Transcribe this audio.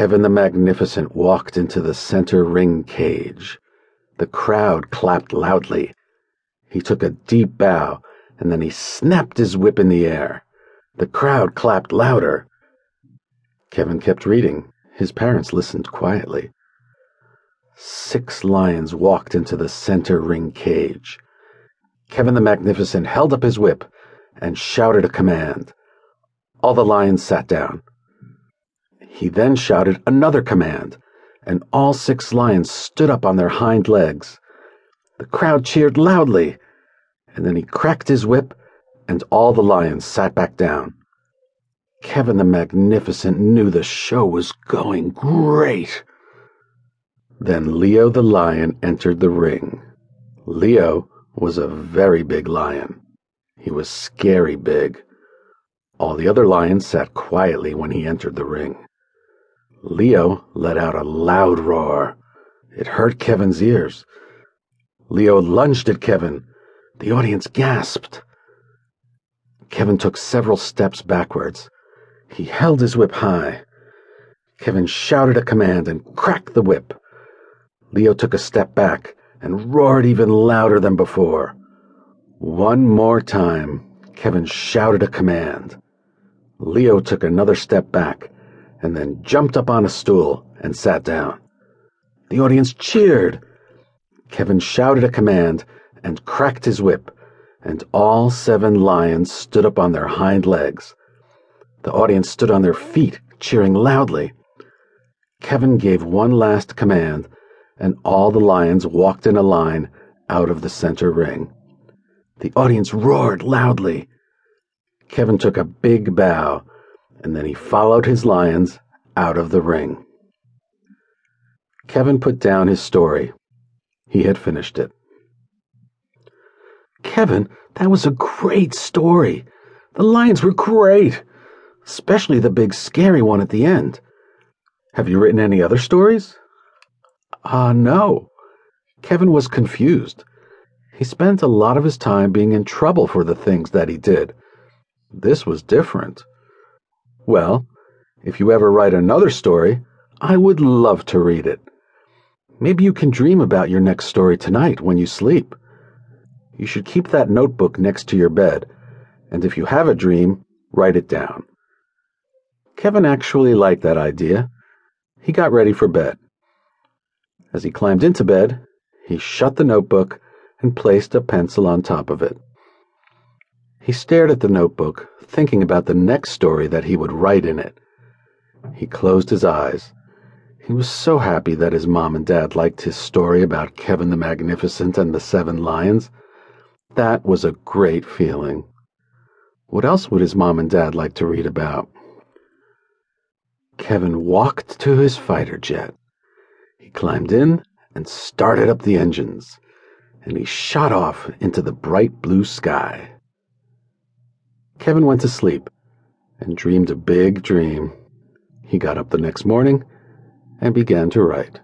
Kevin the Magnificent walked into the center ring cage. The crowd clapped loudly. He took a deep bow, and then he snapped his whip in the air. The crowd clapped louder. Kevin kept reading. His parents listened quietly. Six lions walked into the center ring cage. Kevin the Magnificent held up his whip and shouted a command. All the lions sat down. He then shouted another command, and all six lions stood up on their hind legs. The crowd cheered loudly, and then he cracked his whip, and all the lions sat back down. Kevin the Magnificent knew the show was going great. Then Leo the lion entered the ring. Leo was a very big lion. He was scary big. All the other lions sat quietly when he entered the ring. Leo let out a loud roar. It hurt Kevin's ears. Leo lunged at Kevin. The audience gasped. Kevin took several steps backwards. He held his whip high. Kevin shouted a command and cracked the whip. Leo took a step back and roared even louder than before. One more time, Kevin shouted a command. Leo took another step back and then jumped up on a stool and sat down. The audience cheered. Kevin shouted a command and cracked his whip, and all seven lions stood up on their hind legs. The audience stood on their feet, cheering loudly. Kevin gave one last command, and all the lions walked in a line out of the center ring. The audience roared loudly. Kevin took a big bow and then he followed his lions out of the ring. Kevin put down his story. He had finished it. Kevin, that was a great story. The lions were great, especially the big scary one at the end. Have you written any other stories? Ah, uh, no. Kevin was confused. He spent a lot of his time being in trouble for the things that he did. This was different. Well, if you ever write another story, I would love to read it. Maybe you can dream about your next story tonight when you sleep. You should keep that notebook next to your bed, and if you have a dream, write it down. Kevin actually liked that idea. He got ready for bed. As he climbed into bed, he shut the notebook and placed a pencil on top of it. He stared at the notebook, thinking about the next story that he would write in it. He closed his eyes. He was so happy that his mom and dad liked his story about Kevin the Magnificent and the Seven Lions. That was a great feeling. What else would his mom and dad like to read about? Kevin walked to his fighter jet. He climbed in and started up the engines, and he shot off into the bright blue sky. Kevin went to sleep and dreamed a big dream. He got up the next morning and began to write.